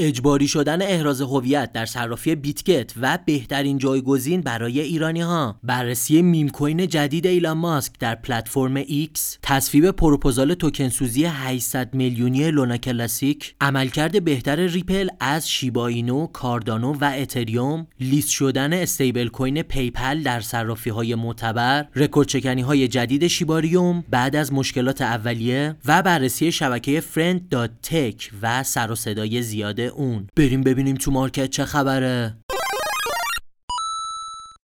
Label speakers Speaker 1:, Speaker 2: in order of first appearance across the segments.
Speaker 1: اجباری شدن احراز هویت در صرافی بیت گت و بهترین جایگزین برای ایرانی ها بررسی meme coin جدید ایلان ماسک در پلتفرم X تصویب پروپوزال توکن سوزی 800 میلیونی لونا کلاسیک عملکرد بهتر ریپل از شیباینو کاردانو و اتریوم لیست شدن stablecoin پیپل در صرافی های معتبر رکورد شکنی های جدید شیباریوم بعد از مشکلات اولیه و بررسی شبکه friend.tech و سر و صدای زیاد اون. بریم ببینیم تو market چه خبره.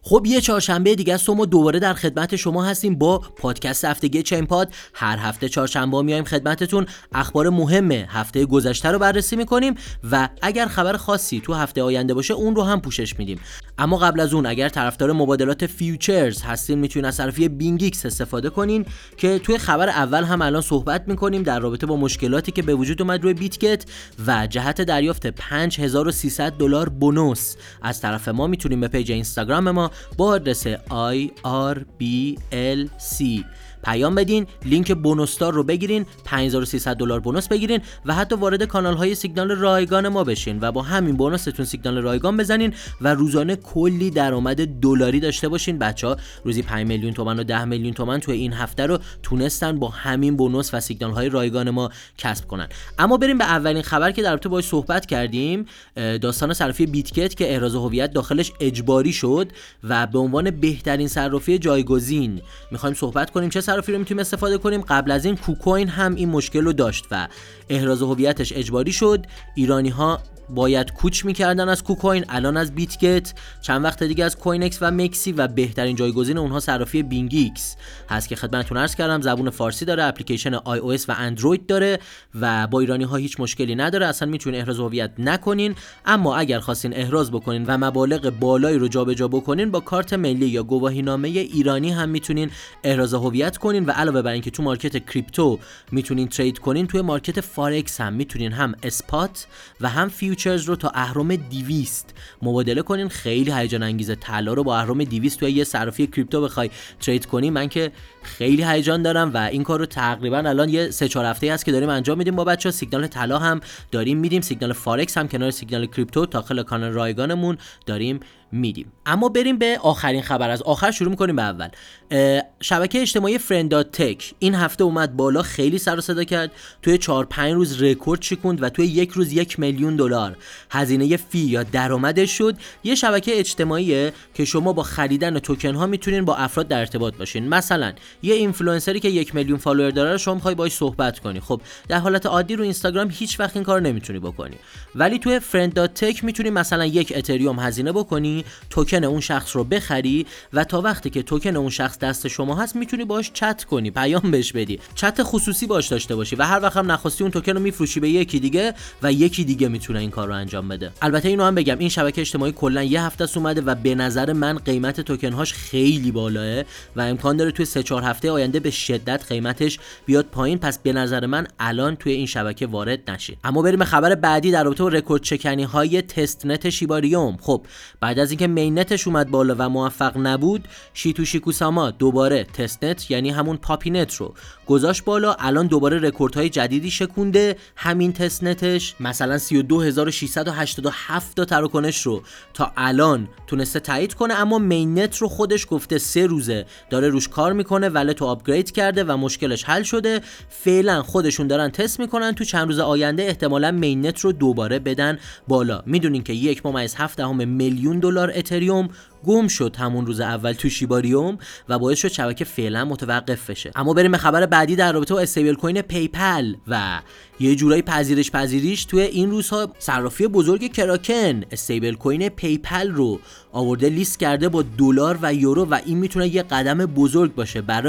Speaker 1: خب یه چهارشنبه دیگه است ما دوباره در خدمت شما هستیم با پادکست هفتگی چین پاد. هر هفته چهارشنبه میایم خدمتتون. اخبار مهم هفته گذشته رو بررسی می‌کنیم و اگر خبر خاصی تو هفته آینده باشه اون رو هم پوشش میدیم. اما قبل از اون اگر طرفدار مبادلات futures هستین می‌تونید از صرافی بینگیکس استفاده کنین که توی خبر اول هم الان صحبت می‌کنیم در رابطه با مشکلاتی که به وجود اومد روی بیتگت و جهت دریافت 5300 دلار bonus از طرف ما. می‌تونیم به page اینستاگرام ما با آدرس IRBLC پیام بدین لینک bonus تون رو بگیرین 5300 دلار bonus بگیرین و حتی وارد کانال های سیگنال رایگان ما بشین و با همین bonus تون سیگنال رایگان بزنین و روزانه کلی درآمد دلاری داشته باشین. بچه ها روزی 5 میلیون تومن و 10 میلیون تومن توی این هفته رو تونستن با همین bonus و سیگنال های رایگان ما کسب کنن. اما بریم به اولین خبر که در رابطه باهاش صحبت کردیم. داستان صرافی بیتگت که احراز هویت داخلش اجباری شد و به عنوان بهترین صرافی جایگزین. می‌خوایم صحبت کنیم چه صرافی رو می‌تونیم استفاده کنیم. قبل از این کوکوین هم این مشکل رو داشت و احراز هویتش اجباری شد. ایرانی ها باید کوچ می‌کردن از کوکوین الان از بیتگت چند وقت دیگه از کوینکس و مکسی و بهترین جایگزین اونها صرافی بینگیکس هست که خدمتتون عرض کردم. زبون فارسی داره اپلیکیشن آی او اس و اندروید داره و با ایرانی ها هیچ مشکلی نداره. اصلا می‌تونین احراز هویت نکنین. اما اگر خواستین احراز بکنین و مبالغ بالایی رو جابجا بکنین با کارت ملی یا گواهینامه ایرانی هم می‌تونین احراز هویت کنین. و علاوه بر اینکه تو market کریپتو می‌تونین trade کنین توی market فارکس هم می‌تونین هم spot و هم futures رو تا اهرم 200 مبادله کنین خیلی هیجان انگیزه طلا رو با اهرم 200 توی یه صرافی کریپتو بخوای trade کنی. من که خیلی هیجان دارم و این کار رو تقریبا الان یه سه چهار هفته است که داریم انجام میدیم با بچه ها سیگنال طلا هم داریم میدیم سیگنال فارکس هم کنار سیگنال کریپتو داخل کانال رایگانمون داریم میدیم. اما بریم به آخرین خبر. از آخر شروع می‌کنیم به اول. شبکه اجتماعی فرند تک این هفته اومد بالا خیلی سر و صدا کرد. توی 4 5 روز رکورد شکوند و توی یک روز یک میلیون دلار. هزینه fee یا درآمدش شد. یه شبکه اجتماعی که شما با خریدن توکن ها می‌تونین با افراد در ارتباط باشین. مثلا یه اینفلوئنسری که یک میلیون follower داره شما می‌خوای باش صحبت کنی. خب در حالت عادی رو اینستاگرام هیچ وقت این کار نمی‌تونی بکنی. ولی توی فرند تک می‌تونی مثلا یک اتریوم هزینه بکنی توکن اون شخص رو بخری و تا وقتی که توکن اون شخص دست شما هست می‌تونی باش چت کنی پیام بهش بدی. چت خصوصی باش داشته باشی و هر وقت هم نخواستی اون توکن رو میفروشی به یکی دیگه و یکی دیگه می‌تونه این کار رو انجام بده. البته اینو هم بگم این شبکه اجتماعی کلا یه هفته اومده و به نظر من قیمت توکن هاش خیلی بالاه و امکان داره توی 3 4 هفته آینده به شدت قیمتش بیاد پایین. پس به نظر من الان توی این شبکه وارد نشید اما بریم به خبر بعدی در رابطه با رکورد شکنی های testnet شیباریوم. خب بعد از اینکه mainnet ش اومد بالا و موفق نبود شیتوشی کوساما دوباره testnet یعنی همون پاپی نت رو گذاشت بالا. الان دوباره رکوردهای جدیدی شکونده همین testnet ش مثلا 32687 تا تراکنش رو تا الان تونسته تایید کنه اما mainnet رو خودش گفته سه روزه داره روش کار می‌کنه ولی تو upgrade کرده و مشکلش حل شده. فعلا خودشون دارن تست می‌کنن. تو چند روز آینده احتمالا mainnet رو دوباره بدن بالا. می‌دونین که یک ممیز هفت دهم میلیون دلار اتریوم گم شد همون روز اول تو شیباریوم و باعث شد شبکه فعلا متوقف بشه. اما بریم به خبر بعدی در رابطه با stablecoin پیپل و یه جورایی پذیرش پذیریش توی این روزها صرافی بزرگ کراکن stablecoin پیپل رو آورده لیست کرده با دلار و یورو و این می‌تونه یه قدم بزرگ باشه. برای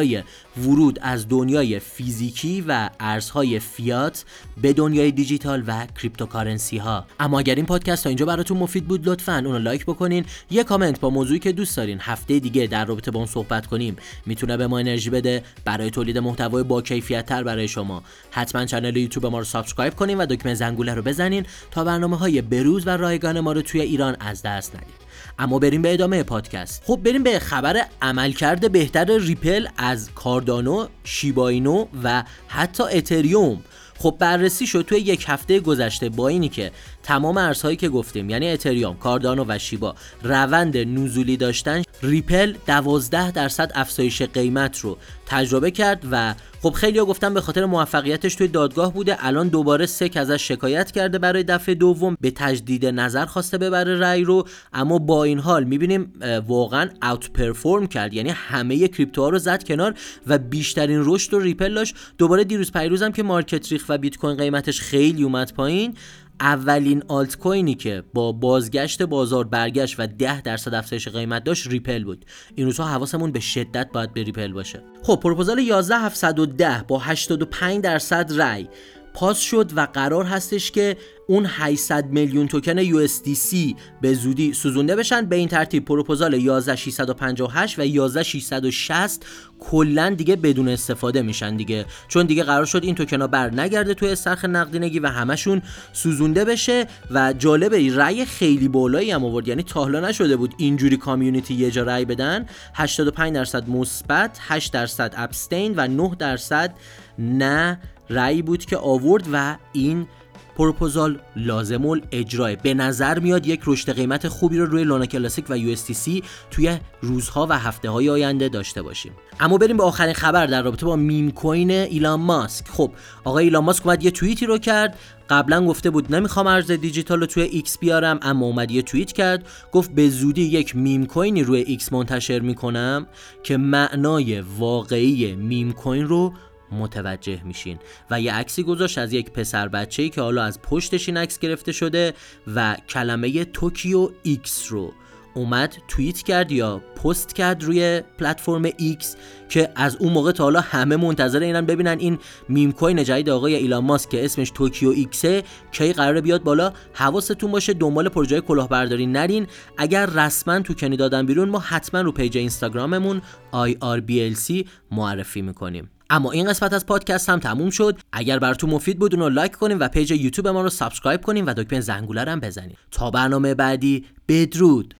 Speaker 1: ورود از دنیای فیزیکی و ارزهای فیات به دنیای دیجیتال و cryptocurrency ها اما اگر این پادکست تا اینجا براتون مفید بود لطفا اونو لایک بکنین. یه کامنت با موضوعی که دوست دارین. هفته دیگه در رابطه با اون صحبت کنیم. می‌تونه به ما انرژی بده. برای تولید محتوای با کیفیت تر برای شما. حتما کانال یوتیوب ما رو subscribe کنین و دکمه زنگوله رو بزنین تا برنامه های بروز و رایگان ما رو توی ایران از دست ندید اما بریم به ادامه پادکست. خب بریم به خبر عملکرد بهتر ریپل از کاردانو شیباینو و حتی اتریوم. خب بررسی شد توی یک هفته گذشته با اینی که تمام ارزهایی که گفتیم یعنی اتریوم کاردانو و شیبا روند نزولی داشتن ریپل 12 درصد افزایش قیمت رو تجربه کرد و خب خیلی ها گفتن به خاطر موفقیتش توی دادگاه بوده الان دوباره SEC ازش شکایت کرده برای دفعه دوم به تجدید نظر خواسته ببره رأی رو اما با این حال می‌بینیم واقعا outperform کرد یعنی همه کریپتوها رو زد کنار و بیشترین رشد رو ریپل داشت. دوباره دیروز پریروزم که market ریخت و بیت کوین قیمتش خیلی اومد پایین. اولین آلت کوینی که با بازگشت بازار برگشت و 10 درصد افزایش قیمت داشت ریپل بود. این روزها حواسمون به شدت باید به ریپل باشه. خب پروپوزال 11710 با 85 درصد رای پاس شد و قرار هستش که اون 800 میلیون توکن USDC به زودی سوزونده بشن. به این ترتیب پروپوزال 11658 و 11660 کلا دیگه بدون استفاده میشن دیگه. چون دیگه قرار شد این توکن ها بر نگرده توی استخر نقدینگی و همشون سوزونده بشه و جالبه رأی خیلی بالایی هم آورد. یعنی تا نشده بود اینجوری کامیونیتی یه جا رأی بدن. 85 درصد مثبت 8 درصد ابستین و 9 درصد نه رأی بود که آورد و این پروپوزال لازم اجرای. به نظر میاد یک رشد قیمت خوبی رو روی لانا کلاسیک و یو توی روزها و هفته های آینده داشته باشیم. اما بریم به آخرین خبر در رابطه با میم کوین ایلان ماسک. خب آقای ایلان ماسک اومد یه توییتی رو کرد. قبلا گفته بود نمی‌خوام ارز دیجیتال رو توی ایکس بیارم اما اومد یه توییت کرد. گفت به زودی یک میم کوینی روی ایکس منتشر می‌کنم که معنای واقعی میم کوین رو متوجه میشین. و یه عکسی گذاشت از یک پسر بچه ای که حالا از پشتش این عکس گرفته شده و کلمه توکیو ایکس رو اومد توییت کرد یا پست کرد روی پلتفرم ایکس که از اون موقع تا حالا همه منتظر اینن ببینن این میم کوین جدید آقای ایلان ماسک که اسمش توکیو ایکسه کی قراره بیاد بالا. حواستون باشه دنبال پروژه کلاهبرداری نرین. اگر رسما توکنی دادن بیرون ما حتما رو پیج اینستاگراممون IRBLC معرفی می‌کنیم. اما این قسمت از پادکست هم تموم شد. اگر براتون مفید بود اونو لایک کنیم و پیج یوتیوب ما رو subscribe کنیم و دکمه زنگوله هم بزنیم تا برنامه بعدی بدرود.